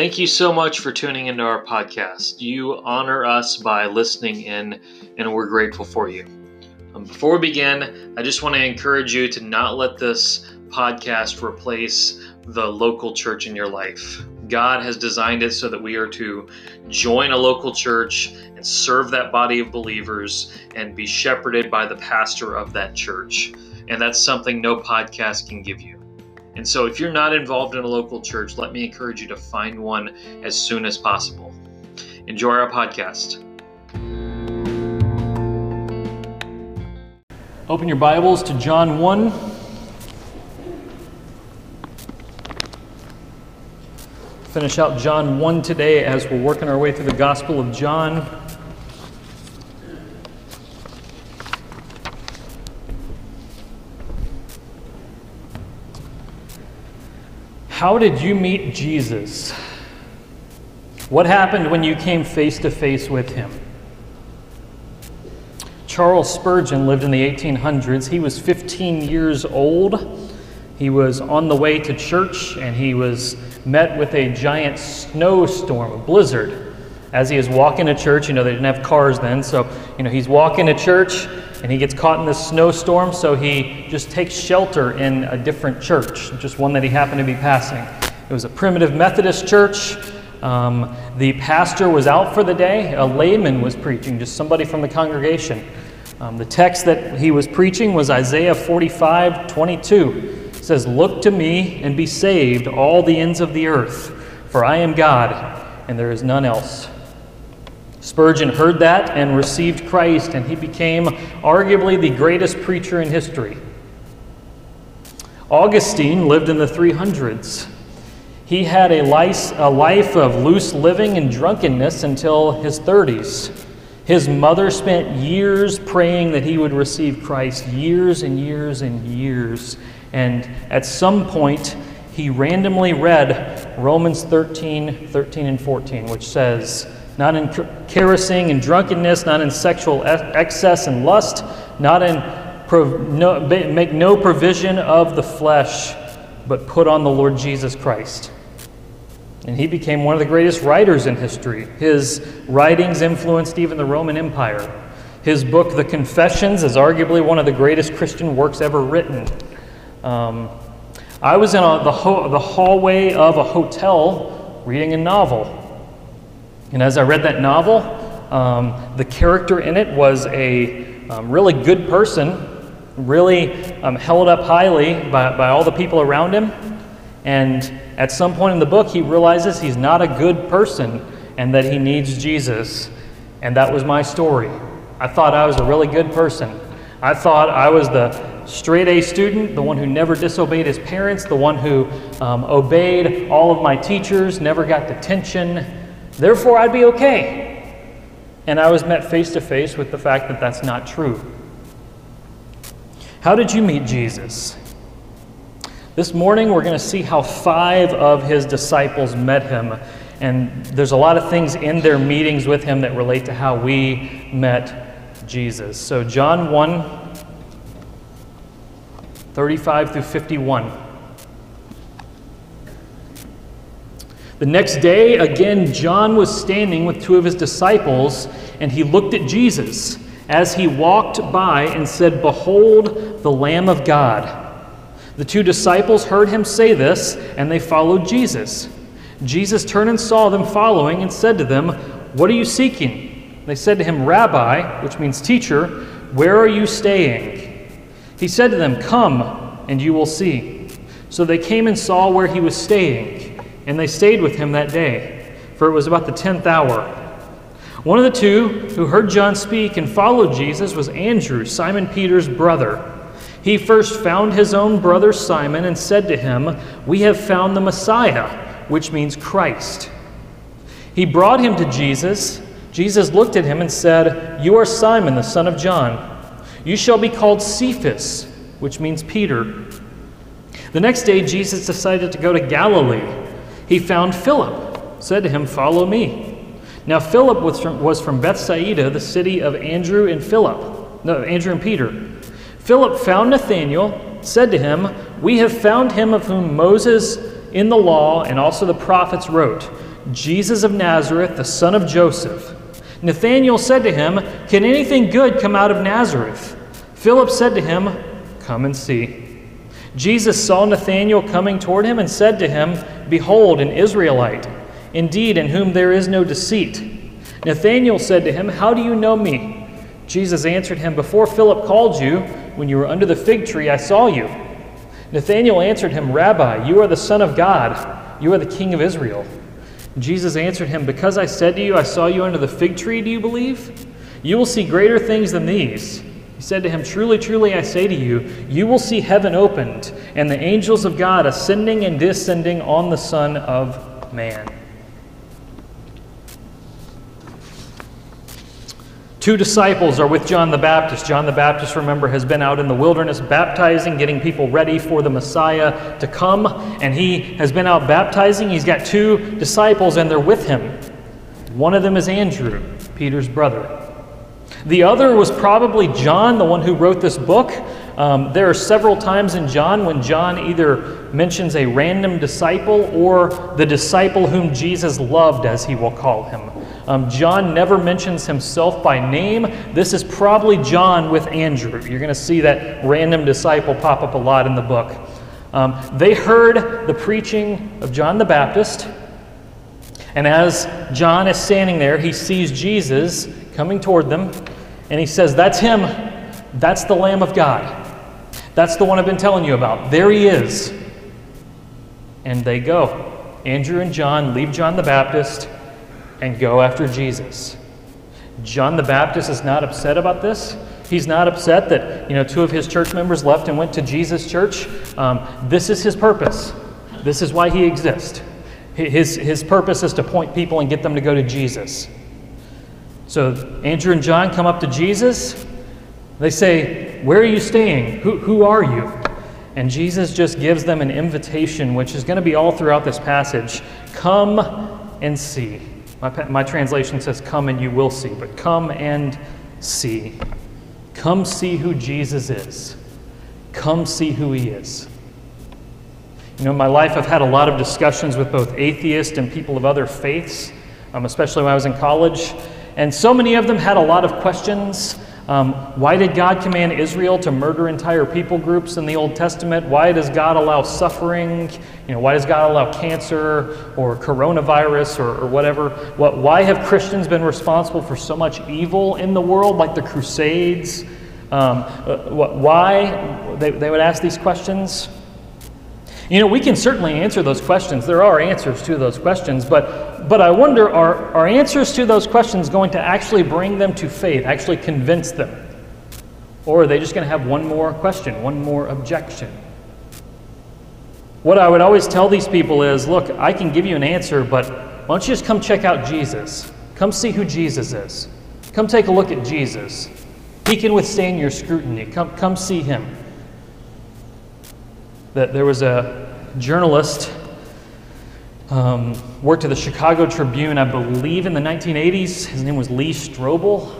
Thank you so much for tuning into our podcast. You honor us by listening in, and we're grateful for you. Um, before we begin, I just want to encourage you to not let this podcast replace the local church in your life. God has designed it so that we are to join a local church and serve that body of believers and be shepherded by the pastor of that church. And that's something no podcast can give you. And so, if you're not involved in a local church, let me encourage you to find one as soon as possible. Enjoy our podcast. Open your Bibles to John 1. Finish out John 1 today as we're working our way through the Gospel of John. How did you meet Jesus? What happened when you came face to face with him? Charles Spurgeon lived in the 1800s. He was 15 years old. He was on the way to church and he was met with a giant snowstorm, a blizzard. As he is walking to church, you know, they didn't have cars then, so, you know, he's walking to church and he gets caught in this snowstorm, so he just takes shelter in a different church, just one that he happened to be passing. It was a primitive Methodist church. Um, the pastor was out for the day. A layman was preaching, just somebody from the congregation. Um, the text that he was preaching was Isaiah 45 22. It says, Look to me and be saved, all the ends of the earth, for I am God, and there is none else. Spurgeon heard that and received Christ, and he became arguably the greatest preacher in history. Augustine lived in the 300s. He had a life, a life of loose living and drunkenness until his 30s. His mother spent years praying that he would receive Christ, years and years and years. And at some point, he randomly read Romans 13, 13 and 14, which says, not in carousing and drunkenness, not in sexual excess and lust, not in no, make no provision of the flesh, but put on the Lord Jesus Christ. And he became one of the greatest writers in history. His writings influenced even the Roman Empire. His book, The Confessions, is arguably one of the greatest Christian works ever written. Um, I was in a, the, the hallway of a hotel reading a novel. And as I read that novel, um, the character in it was a um, really good person, really um, held up highly by, by all the people around him. And at some point in the book, he realizes he's not a good person and that he needs Jesus. And that was my story. I thought I was a really good person. I thought I was the straight A student, the one who never disobeyed his parents, the one who um, obeyed all of my teachers, never got detention, Therefore, I'd be okay. And I was met face to face with the fact that that's not true. How did you meet Jesus? This morning, we're going to see how five of his disciples met him. And there's a lot of things in their meetings with him that relate to how we met Jesus. So, John 1 35 through 51. The next day, again, John was standing with two of his disciples, and he looked at Jesus as he walked by and said, Behold, the Lamb of God. The two disciples heard him say this, and they followed Jesus. Jesus turned and saw them following and said to them, What are you seeking? They said to him, Rabbi, which means teacher, where are you staying? He said to them, Come, and you will see. So they came and saw where he was staying and they stayed with him that day, for it was about the tenth hour. One of the two who heard John speak and followed Jesus was Andrew, Simon Peter's brother. He first found his own brother Simon and said to him, We have found the Messiah, which means Christ. He brought him to Jesus. Jesus looked at him and said, You are Simon, the son of John. You shall be called Cephas, which means Peter. The next day, Jesus decided to go to Galilee he found Philip, said to him, Follow me. Now, Philip was from, was from Bethsaida, the city of Andrew and Philip, no, Andrew and Peter. Philip found Nathanael, said to him, We have found him of whom Moses in the law and also the prophets wrote, Jesus of Nazareth, the son of Joseph. Nathanael said to him, Can anything good come out of Nazareth? Philip said to him, Come and see. Jesus saw Nathanael coming toward him and said to him, Behold, an Israelite, indeed, in whom there is no deceit. Nathanael said to him, How do you know me? Jesus answered him, Before Philip called you, when you were under the fig tree, I saw you. Nathanael answered him, Rabbi, you are the Son of God, you are the King of Israel. Jesus answered him, Because I said to you, I saw you under the fig tree, do you believe? You will see greater things than these. He said to him, Truly, truly, I say to you, you will see heaven opened, and the angels of God ascending and descending on the Son of Man. Two disciples are with John the Baptist. John the Baptist, remember, has been out in the wilderness baptizing, getting people ready for the Messiah to come. And he has been out baptizing. He's got two disciples, and they're with him. One of them is Andrew, Peter's brother. The other was probably John, the one who wrote this book. Um, there are several times in John when John either mentions a random disciple or the disciple whom Jesus loved, as he will call him. Um, John never mentions himself by name. This is probably John with Andrew. You're going to see that random disciple pop up a lot in the book. Um, they heard the preaching of John the Baptist, and as John is standing there, he sees Jesus coming toward them, and he says, That's him. That's the Lamb of God. That's the one I've been telling you about. There he is. And they go. Andrew and John leave John the Baptist and go after Jesus. John the Baptist is not upset about this. He's not upset that you know two of his church members left and went to Jesus' church. Um, this is his purpose. This is why he exists. His, his purpose is to point people and get them to go to Jesus. So Andrew and John come up to Jesus. They say, Where are you staying? Who, who are you? And Jesus just gives them an invitation, which is going to be all throughout this passage. Come and see. My, my translation says, Come and you will see, but come and see. Come see who Jesus is. Come see who he is. You know, in my life, I've had a lot of discussions with both atheists and people of other faiths, um, especially when I was in college. And so many of them had a lot of questions. Um, why did God command Israel to murder entire people groups in the Old Testament? Why does God allow suffering? You know, why does God allow cancer or coronavirus or, or whatever? What, why have Christians been responsible for so much evil in the world, like the Crusades? Um, uh, why? They, they would ask these questions. You know, we can certainly answer those questions. There are answers to those questions, but, but I wonder are, are answers to those questions going to actually bring them to faith, actually convince them? Or are they just going to have one more question, one more objection? What I would always tell these people is look, I can give you an answer, but why don't you just come check out Jesus? Come see who Jesus is. Come take a look at Jesus. He can withstand your scrutiny. Come, come see him that there was a journalist um, worked at the Chicago Tribune, I believe, in the 1980s. His name was Lee Strobel.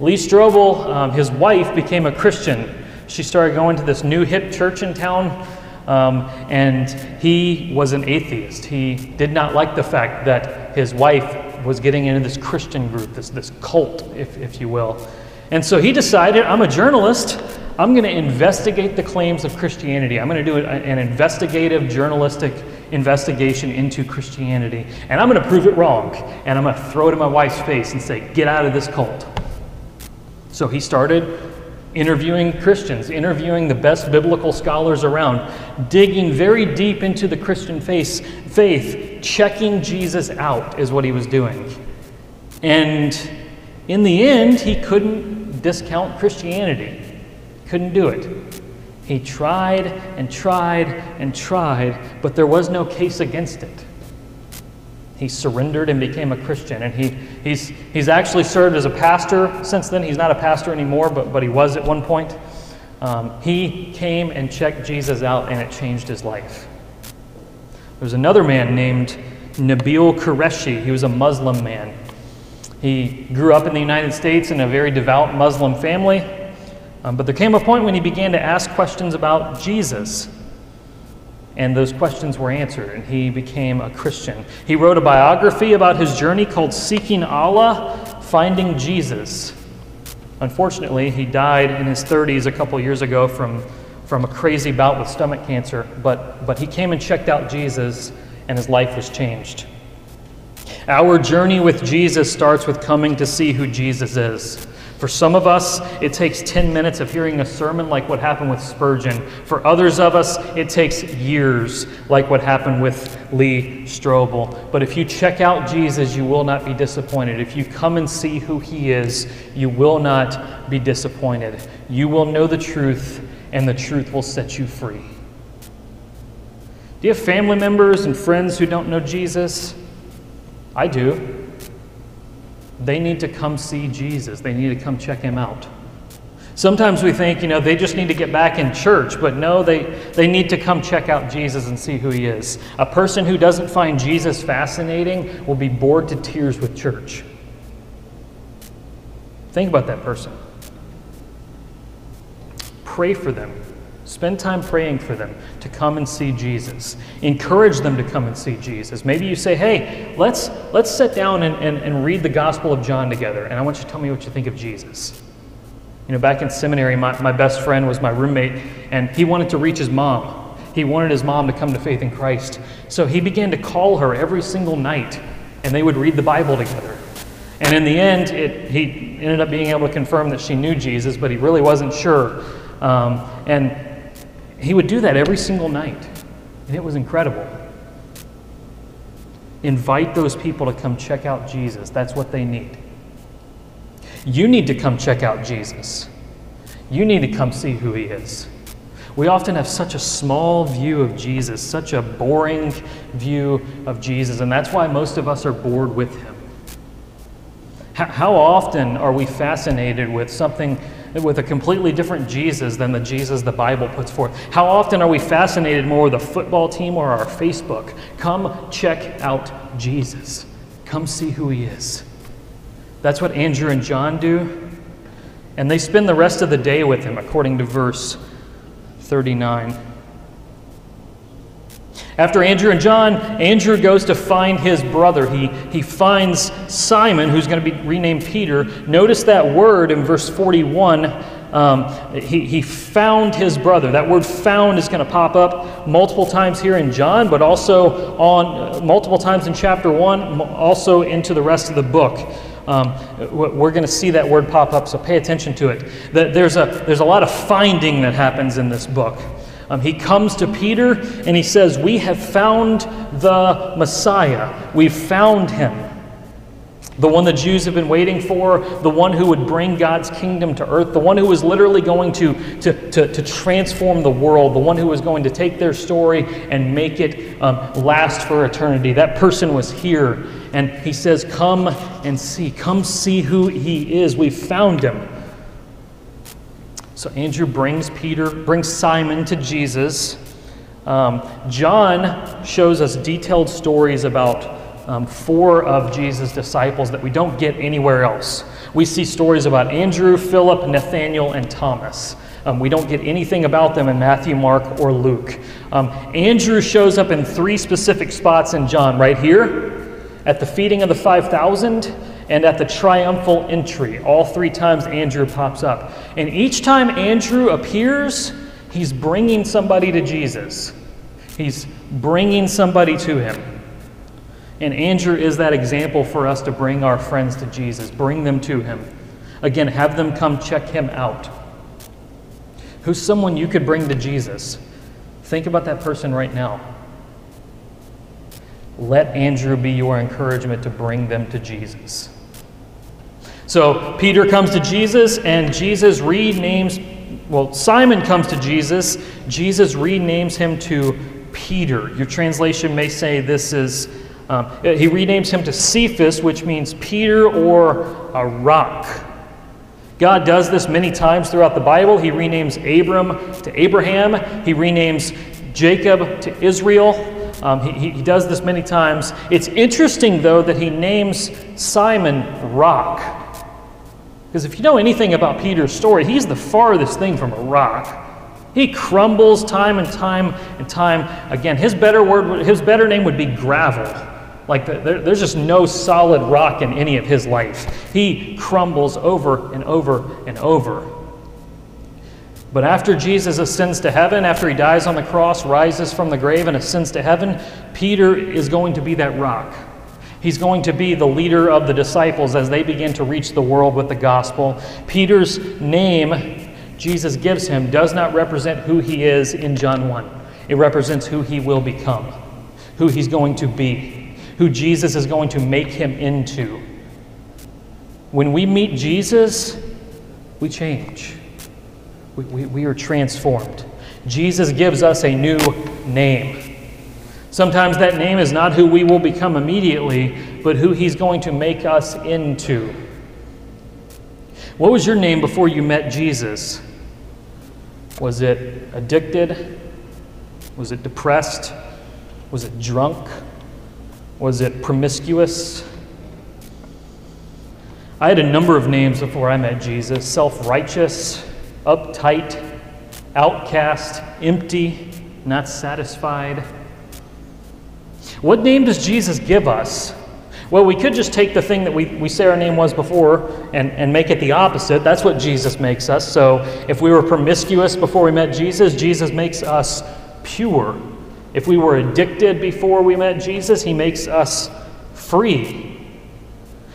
Lee Strobel, um, his wife became a Christian. She started going to this new hip church in town, um, and he was an atheist. He did not like the fact that his wife was getting into this Christian group, this, this cult, if, if you will. And so he decided, I'm a journalist. I'm going to investigate the claims of Christianity. I'm going to do an investigative journalistic investigation into Christianity. And I'm going to prove it wrong. And I'm going to throw it in my wife's face and say, get out of this cult. So he started interviewing Christians, interviewing the best biblical scholars around, digging very deep into the Christian faith, faith checking Jesus out is what he was doing. And in the end, he couldn't discount Christianity. Couldn't do it. He tried and tried and tried, but there was no case against it. He surrendered and became a Christian. And he, he's, he's actually served as a pastor since then. He's not a pastor anymore, but, but he was at one point. Um, he came and checked Jesus out, and it changed his life. There's another man named Nabil Qureshi. He was a Muslim man. He grew up in the United States in a very devout Muslim family, um, but there came a point when he began to ask questions about Jesus. And those questions were answered, and he became a Christian. He wrote a biography about his journey called Seeking Allah, Finding Jesus. Unfortunately, he died in his 30s a couple years ago from, from a crazy bout with stomach cancer, but, but he came and checked out Jesus, and his life was changed. Our journey with Jesus starts with coming to see who Jesus is. For some of us, it takes 10 minutes of hearing a sermon like what happened with Spurgeon. For others of us, it takes years like what happened with Lee Strobel. But if you check out Jesus, you will not be disappointed. If you come and see who he is, you will not be disappointed. You will know the truth, and the truth will set you free. Do you have family members and friends who don't know Jesus? I do. They need to come see Jesus, they need to come check him out. Sometimes we think, you know, they just need to get back in church, but no, they, they need to come check out Jesus and see who he is. A person who doesn't find Jesus fascinating will be bored to tears with church. Think about that person. Pray for them. Spend time praying for them to come and see Jesus. Encourage them to come and see Jesus. Maybe you say, hey, let's, let's sit down and, and, and read the Gospel of John together, and I want you to tell me what you think of Jesus. You know, back in seminary, my, my best friend was my roommate, and he wanted to reach his mom. He wanted his mom to come to faith in Christ. So he began to call her every single night, and they would read the Bible together. And in the end, it, he ended up being able to confirm that she knew Jesus, but he really wasn't sure. Um, and he would do that every single night, and it was incredible. Invite those people to come check out Jesus. That's what they need. You need to come check out Jesus. You need to come see who he is. We often have such a small view of Jesus, such a boring view of Jesus, and that's why most of us are bored with him. How often are we fascinated with something with a completely different Jesus than the Jesus the Bible puts forth. How often are we fascinated more with a football team or our Facebook? Come check out Jesus. Come see who he is. That's what Andrew and John do. And they spend the rest of the day with him, according to verse 39. After Andrew and John, Andrew goes to find his brother. He, he finds Simon, who's going to be renamed Peter. Notice that word in verse 41. Um, he, he found his brother. That word found is going to pop up multiple times here in John, but also on uh, multiple times in chapter 1, also into the rest of the book. Um, we're going to see that word pop up, so pay attention to it. That There's a, there's a lot of finding that happens in this book. Um, he comes to Peter and he says, We have found the Messiah. We've found him. The one the Jews have been waiting for, the one who would bring God's kingdom to earth, the one who was literally going to, to, to, to transform the world, the one who was going to take their story and make it um, last for eternity. That person was here. And he says, Come and see. Come see who he is. We've found him. So Andrew brings Peter, brings Simon to Jesus. Um, John shows us detailed stories about um, four of Jesus' disciples that we don't get anywhere else. We see stories about Andrew, Philip, Nathaniel, and Thomas. Um, we don't get anything about them in Matthew, Mark, or Luke. Um, Andrew shows up in three specific spots in John right here, at the feeding of the 5,000, and at the triumphal entry. All three times Andrew pops up. And each time Andrew appears, he's bringing somebody to Jesus. He's bringing somebody to him. And Andrew is that example for us to bring our friends to Jesus, bring them to him. Again, have them come check him out. Who's someone you could bring to Jesus? Think about that person right now. Let Andrew be your encouragement to bring them to Jesus. So Peter comes to Jesus, and Jesus renames, well, Simon comes to Jesus. Jesus renames him to Peter. Your translation may say this is, um, he renames him to Cephas, which means Peter or a rock. God does this many times throughout the Bible. He renames Abram to Abraham, he renames Jacob to Israel. Um, he, he does this many times. It's interesting, though, that he names Simon Rock. Because if you know anything about Peter's story, he's the farthest thing from a rock. He crumbles time and time and time again. His better word, his better name would be gravel. Like the, there, there's just no solid rock in any of his life. He crumbles over and over and over. But after Jesus ascends to heaven, after he dies on the cross, rises from the grave, and ascends to heaven, Peter is going to be that rock. He's going to be the leader of the disciples as they begin to reach the world with the gospel. Peter's name Jesus gives him does not represent who he is in John 1. It represents who he will become, who he's going to be, who Jesus is going to make him into. When we meet Jesus, we change. We, we, we are transformed. Jesus gives us a new name. Sometimes that name is not who we will become immediately, but who he's going to make us into. What was your name before you met Jesus? Was it addicted? Was it depressed? Was it drunk? Was it promiscuous? I had a number of names before I met Jesus self righteous, uptight, outcast, empty, not satisfied. What name does Jesus give us well, we could just take the thing that we, we say our name was before and, and make it the opposite. That's what Jesus makes us. So if we were promiscuous before we met Jesus, Jesus makes us pure. If we were addicted before we met Jesus, he makes us free.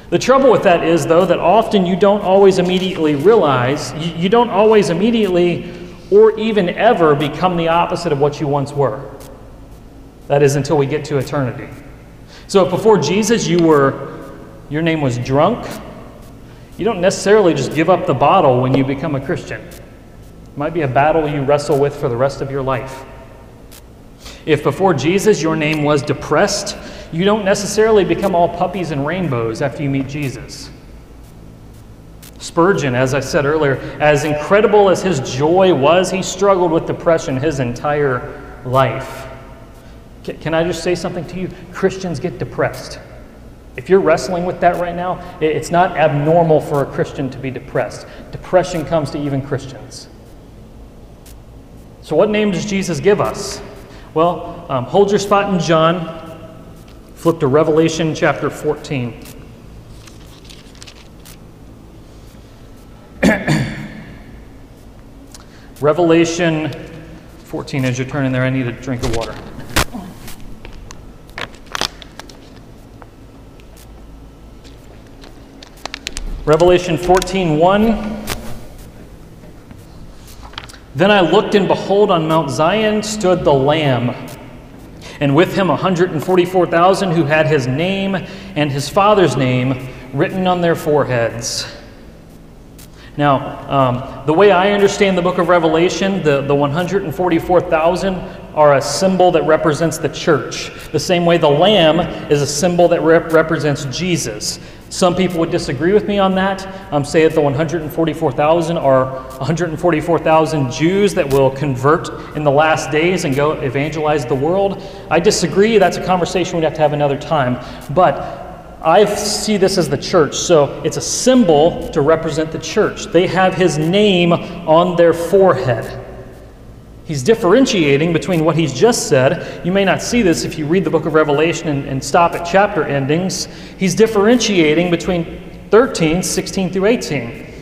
The trouble with that is, though, that often you don't always immediately realize, you, you don't always immediately or even ever become the opposite of what you once were. That is until we get to eternity. So if before Jesus you were, your name was drunk, you don't necessarily just give up the bottle when you become a Christian. It might be a battle you wrestle with for the rest of your life. If before Jesus your name was depressed, you don't necessarily become all puppies and rainbows after you meet Jesus. Spurgeon, as I said earlier, as incredible as his joy was, he struggled with depression his entire life. Can I just say something to you? Christians get depressed. If you're wrestling with that right now, it's not abnormal for a Christian to be depressed. Depression comes to even Christians. So, what name does Jesus give us? Well, um, hold your spot in John. Flip to Revelation chapter 14. Revelation 14, as you're turning there, I need a drink of water. Revelation 14 1. Then I looked, and behold, on Mount Zion stood the Lamb, and with him 144,000 who had his name and his father's name written on their foreheads. Now, um, the way I understand the book of Revelation, the, the 144,000 are a symbol that represents the church. The same way the lamb is a symbol that rep- represents Jesus. Some people would disagree with me on that, um, say that the 144,000 are 144,000 Jews that will convert in the last days and go evangelize the world. I disagree. That's a conversation we'd have to have another time. But I see this as the church, so it's a symbol to represent the church. They have his name on their forehead. He's differentiating between what he's just said. You may not see this if you read the book of Revelation and, and, stop at chapter endings. He's differentiating between 13, 16 through 18.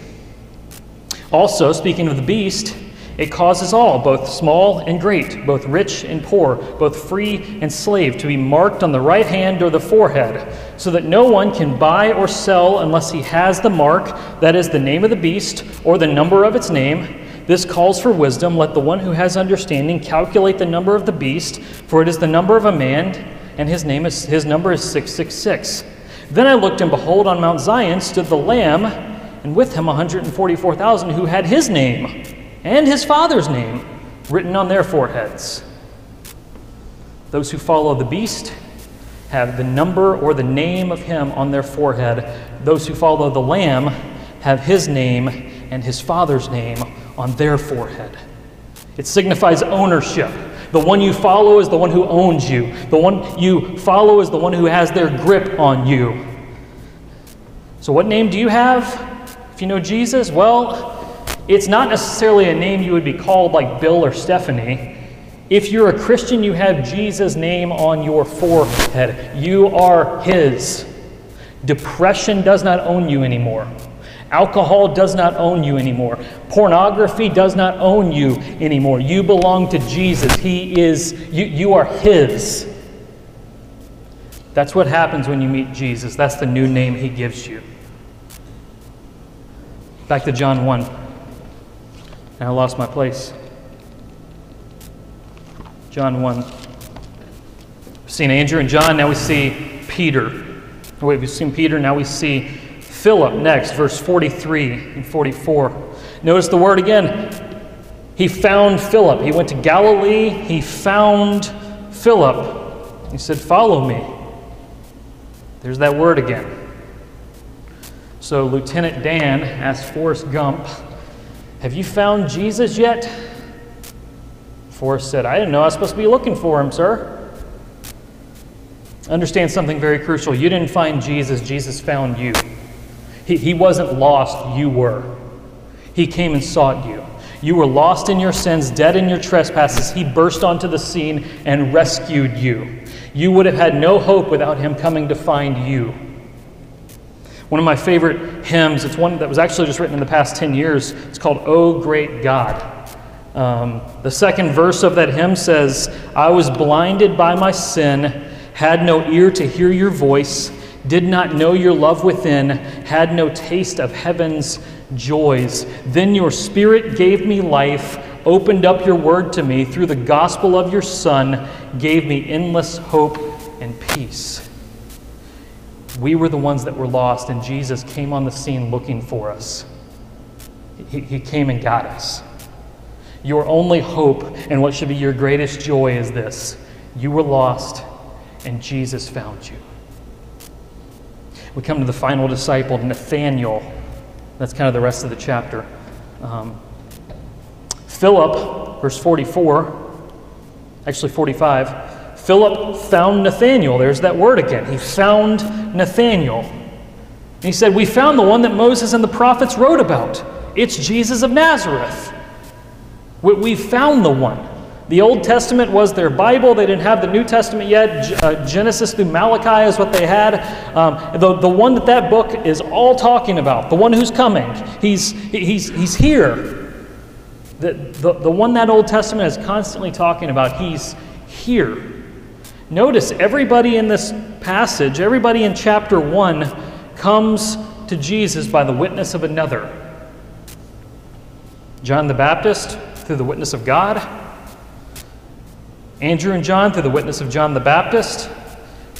Also, speaking of the beast, it causes all, both small and great, both rich and poor, both free and slave, to be marked on the right hand or the forehead, so that no one can buy or sell unless he has the mark, that is, the name of the beast or the number of its name. This calls for wisdom. Let the one who has understanding calculate the number of the beast, for it is the number of a man, and his name is his number is 666. Then I looked, and behold, on Mount Zion stood the Lamb, and with him 144,000 who had his name and his father's name written on their foreheads. Those who follow the beast have the number or the name of him on their forehead. Those who follow the Lamb have his name and his father's name on their forehead. It signifies ownership. The one you follow is the one who owns you. The one you follow is the one who has their grip on you. So, what name do you have if you know Jesus? Well, It's not necessarily a name you would be called like Bill or Stephanie. If you're a Christian, you have Jesus' name on your forehead. You are His. Depression does not own you anymore. Alcohol does not own you anymore. Pornography does not own you anymore. You belong to Jesus. He is, you, you are His. That's what happens when you meet Jesus. That's the new name He gives you. Back to John 1. Now I lost my place. John 1. We've seen Andrew and John, now we see Peter. Wait, we've seen Peter, now we see Philip next, verse 43 and 44. Notice the word again. He found Philip. He went to Galilee, he found Philip. He said, Follow me. There's that word again. So Lieutenant Dan asked Forrest Gump, Have you found Jesus yet? Forrest said, I didn't know I was supposed to be looking for him, sir. Understand something very crucial. You didn't find Jesus, Jesus found you. He, he wasn't lost, you were. He came and sought you. You were lost in your sins, dead in your trespasses. He burst onto the scene and rescued you. You would have had no hope without him coming to find you. One of my favorite hymns, it's one that was actually just written in the past 10 years. It's called Oh Great God. Um, the second verse of that hymn says, I was blinded by my sin, had no ear to hear your voice, did not know your love within, had no taste of heaven's joys. Then your spirit gave me life, opened up your word to me through the gospel of your Son, gave me endless hope and peace. We were the ones that were lost, and Jesus came on the scene looking for us. He, he came and got us. Your only hope and what should be your greatest joy is this you were lost, and Jesus found you. We come to the final disciple, Nathaniel. That's kind of the rest of the chapter. Um, Philip, verse 44, actually 45. Philip found Nathanael. There's that word again. He found Nathanael. He said, We found the one that Moses and the prophets wrote about. It's Jesus of Nazareth. We, we found the one. The Old Testament was their Bible. They didn't have the New Testament yet. Uh, Genesis through Malachi is what they had. Um, the, the one that that book is all talking about, the one who's coming, he's, he's, he's here. The, the, the one that Old Testament is constantly talking about, he's here. Notice everybody in this passage, everybody in chapter 1 comes to Jesus by the witness of another. John the Baptist through the witness of God, Andrew and John through the witness of John the Baptist,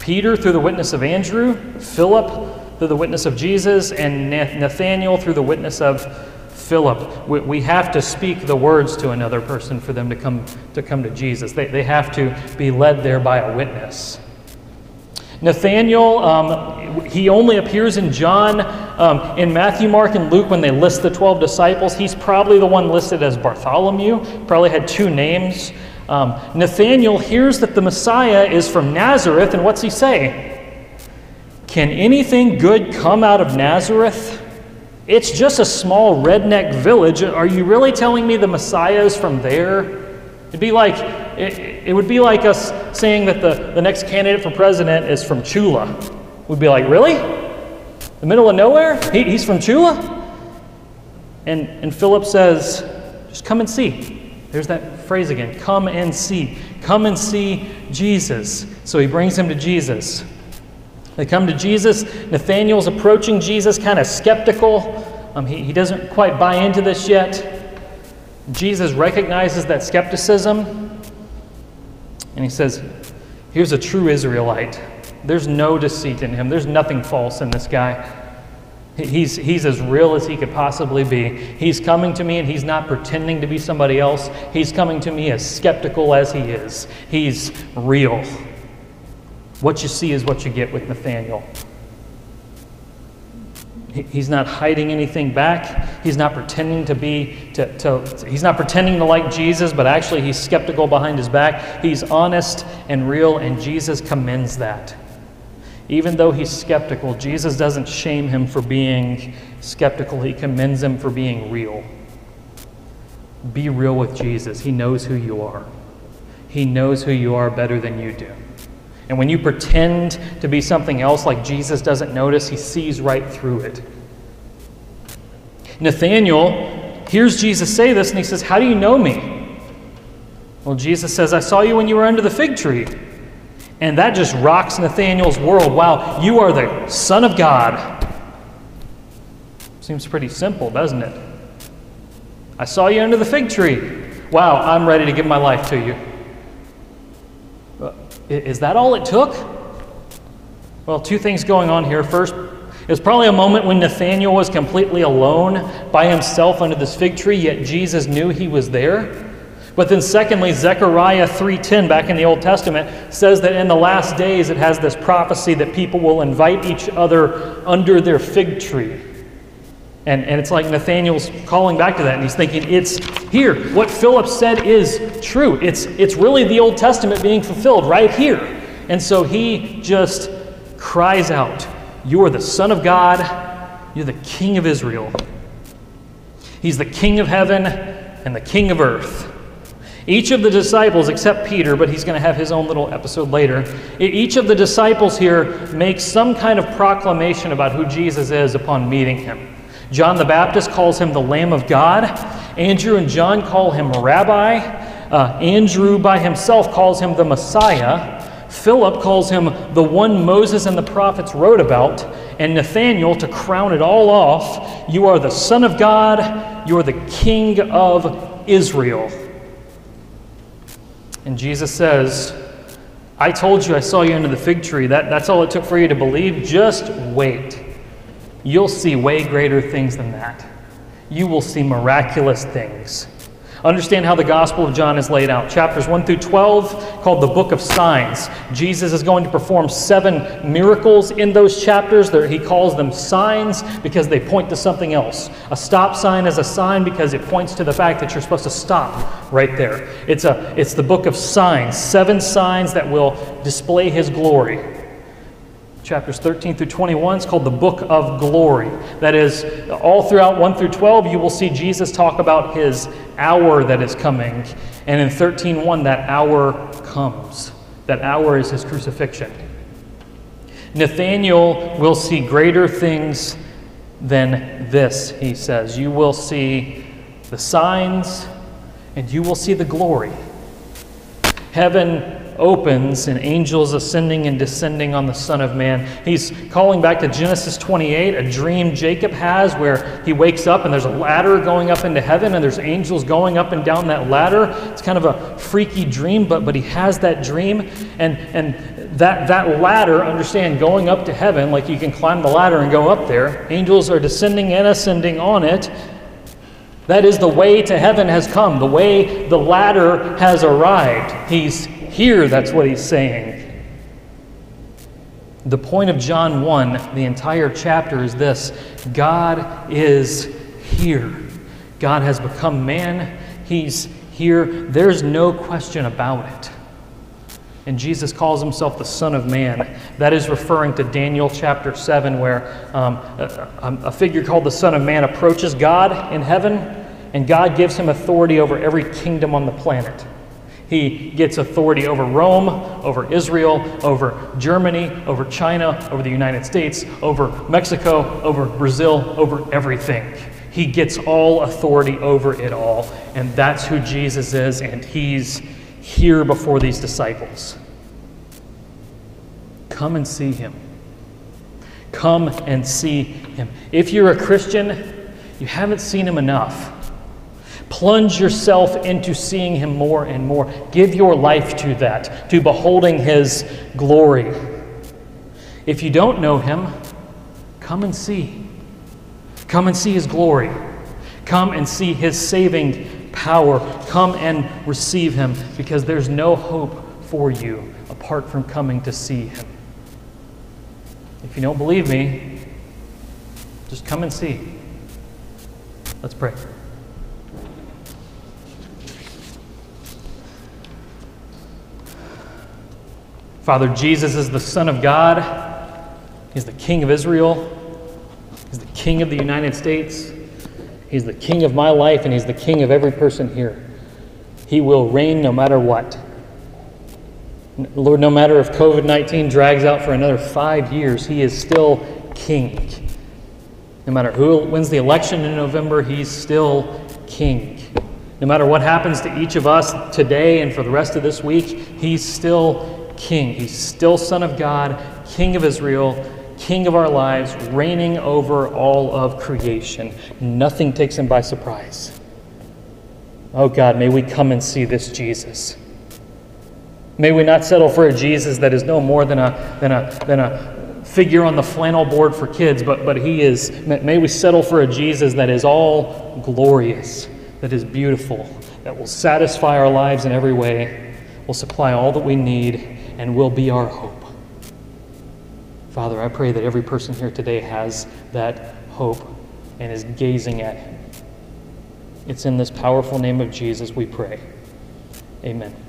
Peter through the witness of Andrew, Philip through the witness of Jesus, and Nathaniel through the witness of Philip. We, we have to speak the words to another person for them to come to, come to Jesus. They, they have to be led there by a witness. Nathaniel, um, he only appears in John. Um, in Matthew, Mark, and Luke, when they list the 12 disciples, he's probably the one listed as Bartholomew, probably had two names. Um, Nathaniel hears that the Messiah is from Nazareth, and what's he say? Can anything good come out of Nazareth? It's just a small redneck village. Are you really telling me the Messiah is from there? It'd be like, it, it would be like us saying that the, the next candidate for president is from Chula. We'd be like, really? The middle of nowhere? He, he's from Chula? And, and Philip says, just come and see. There's that phrase again come and see. Come and see Jesus. So he brings him to Jesus. They come to Jesus. Nathaniel's approaching Jesus, kind of skeptical. Um, he, he doesn't quite buy into this yet. Jesus recognizes that skepticism and he says, Here's a true Israelite. There's no deceit in him, there's nothing false in this guy. He's, he's as real as he could possibly be. He's coming to me and he's not pretending to be somebody else. He's coming to me as skeptical as he is. He's real. What you see is what you get with Nathaniel. He's not hiding anything back. He's not pretending to be, to, to, he's not pretending to like Jesus, but actually he's skeptical behind his back. He's honest and real, and Jesus commends that. Even though he's skeptical, Jesus doesn't shame him for being skeptical, he commends him for being real. Be real with Jesus. He knows who you are. He knows who you are better than you do. And when you pretend to be something else like Jesus doesn't notice, he sees right through it. Nathanael hears Jesus say this and he says, How do you know me? Well, Jesus says, I saw you when you were under the fig tree. And that just rocks Nathanael's world. Wow, you are the Son of God. Seems pretty simple, doesn't it? I saw you under the fig tree. Wow, I'm ready to give my life to you. Uh, is that all it took? Well, two things going on here. First, it was probably a moment when Nathanael was completely alone by himself under this fig tree, yet Jesus knew he was there. But then secondly, Zechariah 3:10 back in the Old Testament says that in the last days it has this prophecy that people will invite each other under their fig tree. And, and it's like Nathaniel's calling back to that, and he's thinking, it's here. What Philip said is true. It's, it's really the Old Testament being fulfilled right here. And so he just cries out, You are the Son of God, you're the King of Israel. He's the King of heaven and the King of earth. Each of the disciples, except Peter, but he's going to have his own little episode later, each of the disciples here makes some kind of proclamation about who Jesus is upon meeting him. John the Baptist calls him the Lamb of God. Andrew and John call him Rabbi. Uh, Andrew by himself calls him the Messiah. Philip calls him the one Moses and the prophets wrote about. And Nathanael, to crown it all off, you are the Son of God, you are the King of Israel. And Jesus says, I told you I saw you under the fig tree. That, that's all it took for you to believe. Just wait you'll see way greater things than that. You will see miraculous things. Understand how the Gospel of John is laid out. Chapters 1 through 12, called the Book of Signs. Jesus is going to perform seven miracles in those chapters. He calls them signs because they point to something else. A stop sign is a sign because it points to the fact that you're supposed to stop right there. It's, a, it's the Book of Signs, seven signs that will display His glory chapters 13 through 21 is called the book of glory that is all throughout 1 through 12 you will see jesus talk about his hour that is coming and in 13.1 that hour comes. That hour is his crucifixion. Nathanael will see greater things than this he says. You will see the signs and you will see the glory. Heaven opens and angels ascending and descending on the Son of Man. He's calling back to Genesis 28, a dream Jacob has where he wakes up and there's a ladder going up into heaven and there's angels going up and down that ladder. It's kind of a freaky dream, but, but he has that dream. And, and that, that ladder, understand, going up to heaven, like you can climb the ladder and go up there, angels are descending and ascending on it. That is, the way to heaven has come. The way, the ladder has arrived. He's here, that's what he's saying. The point of John 1, the entire chapter, is this God is here. God has become man. He's here. There's no question about it. And Jesus calls himself the Son of Man. That is referring to Daniel chapter 7, where um, a, a figure called the Son of Man approaches God in heaven, and God gives him authority over every kingdom on the planet. He gets authority over Rome, over Israel, over Germany, over China, over the United States, over Mexico, over Brazil, over everything. He gets all authority over it all. And that's who Jesus is, and he's here before these disciples. Come and see him. Come and see him. If you're a Christian, you haven't seen him enough. Plunge yourself into seeing Him more and more. Give your life to that, to beholding His glory. If you don't know Him, come and see. Come and see His glory. Come and see His saving power. Come and receive Him because there's no hope for you apart from coming to see Him. If you don't believe me, just come and see. Let's pray. Father, Jesus is the Son of God. He's the King of Israel. He's the King of the United States. He's the king of my life, and He's the king of every person here. He will reign no matter what. Lord, no matter if COVID 19 drags out for another five years, He is still king. No matter who wins the election in November, He's still king. No matter what happens to each of us today and for the rest of this week, He's still king. He's still Son of God, King of Israel, King of our lives, reigning over all of creation. Nothing takes Him by surprise. Oh God, may we come and see this Jesus. May we not settle for a Jesus that is no more than a, than a, than a figure on the flannel board for kids, but, but he is, may we settle for a Jesus that is all glorious, that is beautiful, that will satisfy our lives in every way, will supply all that we need, and will be our hope. Father, I pray that every person here today has that hope and is gazing at Him. It's in this powerful name of Jesus we pray. Amen.